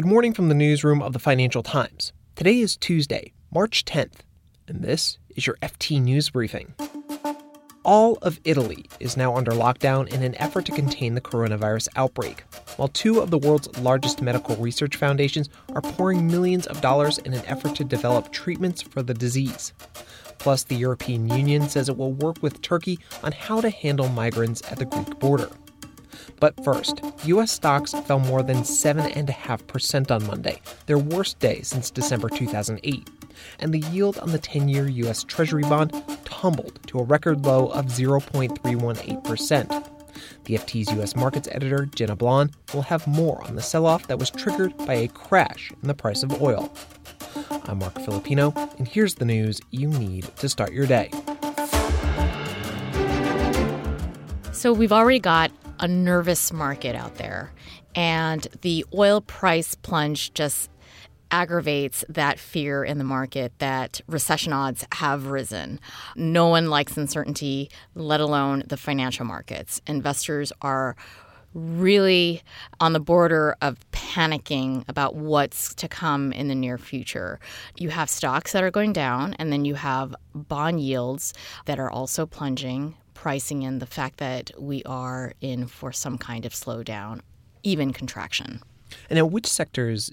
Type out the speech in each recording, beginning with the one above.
Good morning from the newsroom of the Financial Times. Today is Tuesday, March 10th, and this is your FT News Briefing. All of Italy is now under lockdown in an effort to contain the coronavirus outbreak, while two of the world's largest medical research foundations are pouring millions of dollars in an effort to develop treatments for the disease. Plus, the European Union says it will work with Turkey on how to handle migrants at the Greek border. But first, U.S. stocks fell more than 7.5% on Monday, their worst day since December 2008. And the yield on the 10 year U.S. Treasury bond tumbled to a record low of 0.318%. The FT's U.S. markets editor, Jen Ablan, will have more on the sell off that was triggered by a crash in the price of oil. I'm Marc Filippino, and here's the news you need to start your day. So, we've already got a nervous market out there. And the oil price plunge just aggravates that fear in the market that recession odds have risen. No one likes uncertainty, let alone the financial markets. Investors are really on the border of panicking about what's to come in the near future. You have stocks that are going down, and then you have bond yields that are also plunging pricing in the fact that we are in for some kind of slowdown, even contraction. And which sectors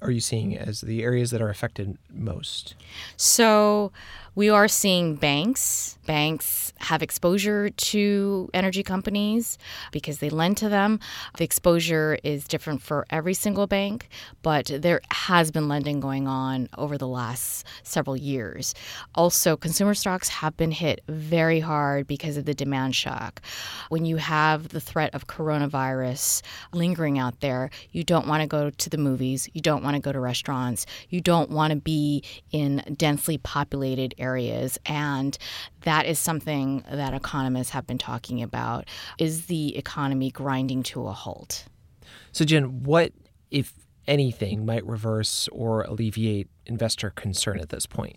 are you seeing as the areas that are affected most? So, we are seeing banks. Banks have exposure to energy companies because they lend to them. The exposure is different for every single bank, but there has been lending going on over the last several years. Also, consumer stocks have been hit very hard because of the demand shock. When you have the threat of coronavirus lingering out there, you don't want to go to the movies, you don't want to go to restaurants, you don't want to be in densely populated areas. And that is something that economists have been talking about. Is the economy grinding to a halt? So, Jen, what, if anything, might reverse or alleviate investor concern at this point?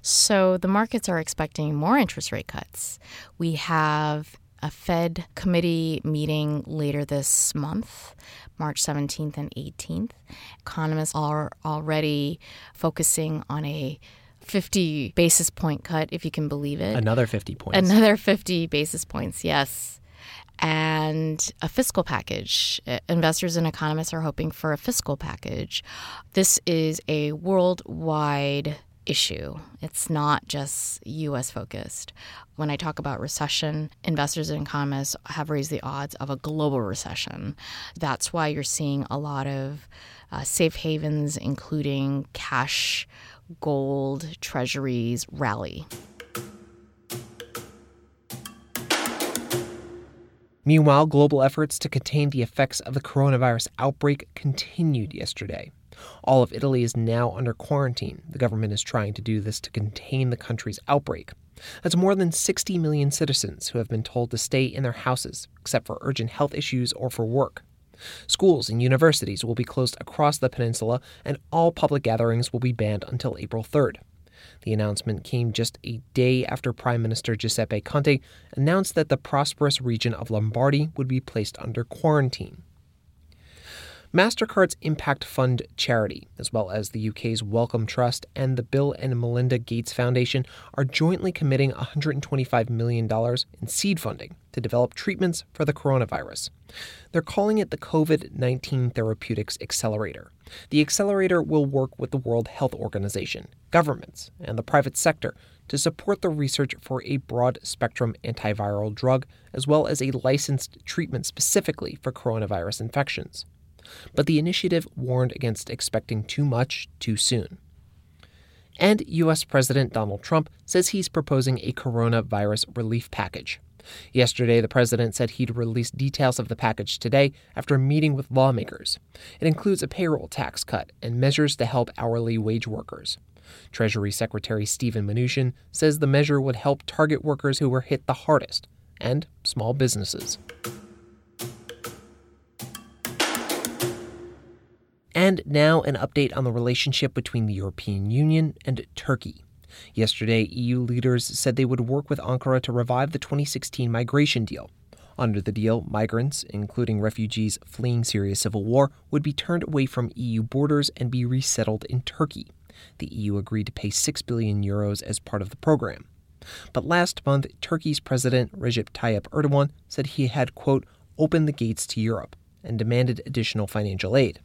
So, the markets are expecting more interest rate cuts. We have a Fed committee meeting later this month, March 17th and 18th. Economists are already focusing on a 50 basis point cut, if you can believe it. Another 50 points. Another 50 basis points, yes. And a fiscal package. Uh, investors and economists are hoping for a fiscal package. This is a worldwide issue. It's not just US focused. When I talk about recession, investors and economists have raised the odds of a global recession. That's why you're seeing a lot of uh, safe havens, including cash, gold, treasuries, rally. Meanwhile, global efforts to contain the effects of the coronavirus outbreak continued yesterday. All of Italy is now under quarantine. The government is trying to do this to contain the country's outbreak. That's more than 60 million citizens who have been told to stay in their houses, except for urgent health issues or for work. Schools and universities will be closed across the peninsula, and all public gatherings will be banned until April 3rd. The announcement came just a day after Prime Minister Giuseppe Conte announced that the prosperous region of Lombardy would be placed under quarantine. MasterCard's Impact Fund charity, as well as the UK's Wellcome Trust and the Bill and Melinda Gates Foundation, are jointly committing $125 million in seed funding to develop treatments for the coronavirus. They're calling it the COVID 19 Therapeutics Accelerator. The accelerator will work with the World Health Organization, governments, and the private sector to support the research for a broad spectrum antiviral drug, as well as a licensed treatment specifically for coronavirus infections but the initiative warned against expecting too much too soon. And U.S. President Donald Trump says he's proposing a coronavirus relief package. Yesterday, the president said he'd release details of the package today after a meeting with lawmakers. It includes a payroll tax cut and measures to help hourly wage workers. Treasury Secretary Steven Mnuchin says the measure would help target workers who were hit the hardest and small businesses. And now, an update on the relationship between the European Union and Turkey. Yesterday, EU leaders said they would work with Ankara to revive the 2016 migration deal. Under the deal, migrants, including refugees fleeing Syria's civil war, would be turned away from EU borders and be resettled in Turkey. The EU agreed to pay 6 billion euros as part of the program. But last month, Turkey's President Recep Tayyip Erdogan said he had, quote, opened the gates to Europe and demanded additional financial aid.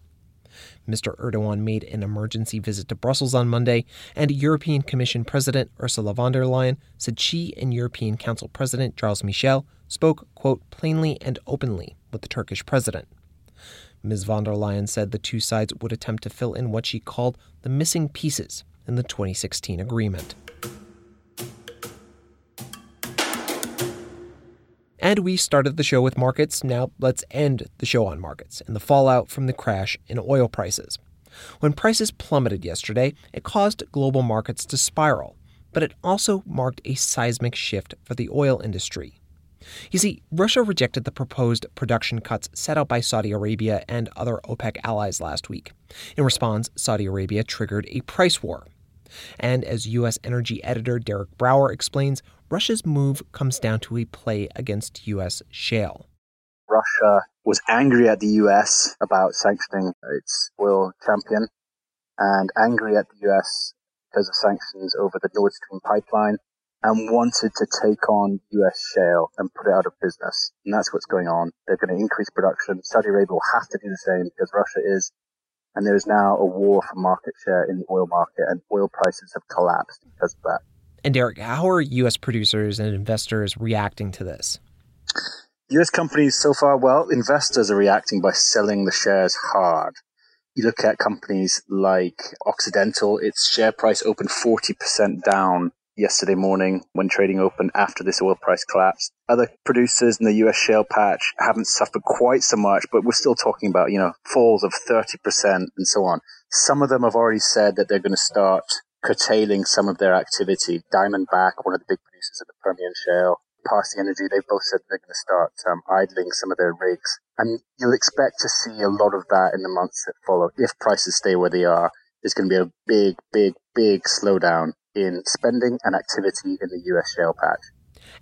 Mr. Erdogan made an emergency visit to Brussels on Monday, and European Commission President Ursula von der Leyen said she and European Council President Charles Michel spoke, quote, plainly and openly with the Turkish president. Ms. von der Leyen said the two sides would attempt to fill in what she called the missing pieces in the 2016 agreement. And we started the show with markets. Now let's end the show on markets and the fallout from the crash in oil prices. When prices plummeted yesterday, it caused global markets to spiral, but it also marked a seismic shift for the oil industry. You see, Russia rejected the proposed production cuts set out by Saudi Arabia and other OPEC allies last week. In response, Saudi Arabia triggered a price war. And as U.S. energy editor Derek Brower explains, Russia's move comes down to a play against U.S. shale. Russia was angry at the U.S. about sanctioning its oil champion and angry at the U.S. because of sanctions over the Nord Stream pipeline and wanted to take on US shale and put it out of business. And that's what's going on. They're going to increase production. Saudi Arabia will have to do the same because Russia is. And there is now a war for market share in the oil market, and oil prices have collapsed because of that. And Derek, how are U.S. producers and investors reacting to this? US companies so far, well, investors are reacting by selling the shares hard. You look at companies like Occidental, its share price opened 40% down yesterday morning when trading opened after this oil price collapse. Other producers in the US shale patch haven't suffered quite so much, but we're still talking about, you know, falls of 30% and so on. Some of them have already said that they're going to start curtailing some of their activity. Diamondback, one of the big producers of the Permian Shale, Parsley Energy, they've both said they're going to start um, idling some of their rigs. And you'll expect to see a lot of that in the months that follow. If prices stay where they are, there's going to be a big, big, big slowdown in spending and activity in the US shale patch.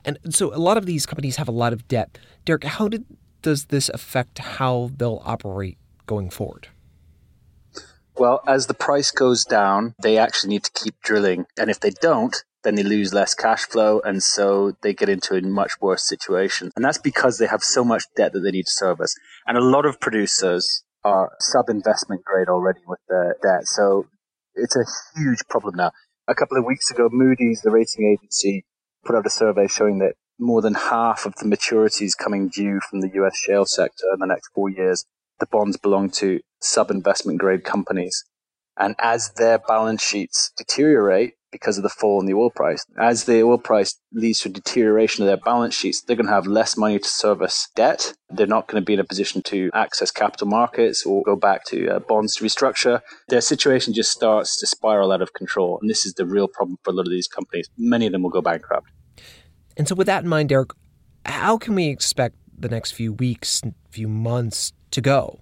And so a lot of these companies have a lot of debt. Derek, how did, does this affect how they'll operate going forward? Well, as the price goes down, they actually need to keep drilling. And if they don't, then they lose less cash flow. And so they get into a much worse situation. And that's because they have so much debt that they need to service. And a lot of producers are sub investment grade already with their debt. So it's a huge problem now. A couple of weeks ago, Moody's, the rating agency, put out a survey showing that more than half of the maturities coming due from the US shale sector in the next four years, the bonds belong to sub investment grade companies. And as their balance sheets deteriorate, because of the fall in the oil price. As the oil price leads to deterioration of their balance sheets, they're going to have less money to service debt. They're not going to be in a position to access capital markets or go back to uh, bonds to restructure. Their situation just starts to spiral out of control. And this is the real problem for a lot of these companies. Many of them will go bankrupt. And so, with that in mind, Derek, how can we expect the next few weeks, few months to go?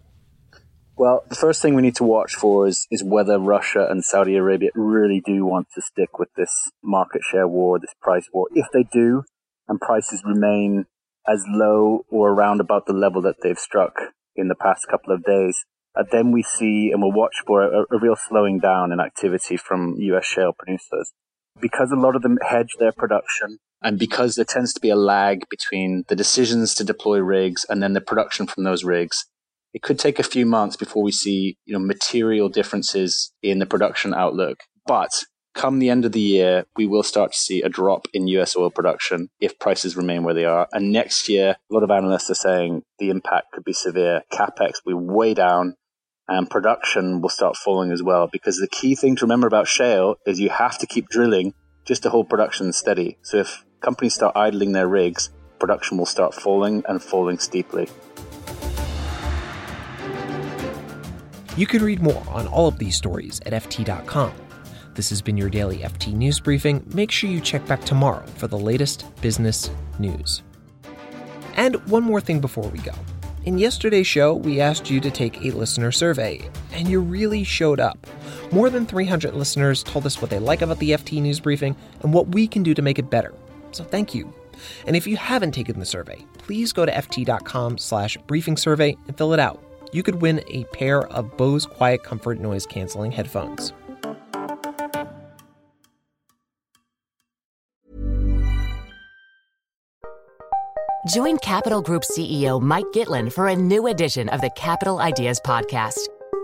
Well, the first thing we need to watch for is, is whether Russia and Saudi Arabia really do want to stick with this market share war, this price war. If they do, and prices remain as low or around about the level that they've struck in the past couple of days, uh, then we see and we'll watch for a, a real slowing down in activity from US shale producers. Because a lot of them hedge their production, and because there tends to be a lag between the decisions to deploy rigs and then the production from those rigs, it could take a few months before we see you know material differences in the production outlook. But come the end of the year, we will start to see a drop in US oil production if prices remain where they are. And next year, a lot of analysts are saying the impact could be severe. Capex will be way down and production will start falling as well. Because the key thing to remember about shale is you have to keep drilling just to hold production steady. So if companies start idling their rigs, production will start falling and falling steeply. You can read more on all of these stories at FT.com. This has been your daily FT News Briefing. Make sure you check back tomorrow for the latest business news. And one more thing before we go. In yesterday's show, we asked you to take a listener survey, and you really showed up. More than 300 listeners told us what they like about the FT News Briefing and what we can do to make it better. So thank you. And if you haven't taken the survey, please go to ft.com slash briefing survey and fill it out. You could win a pair of Bose Quiet Comfort noise canceling headphones. Join Capital Group CEO Mike Gitlin for a new edition of the Capital Ideas Podcast.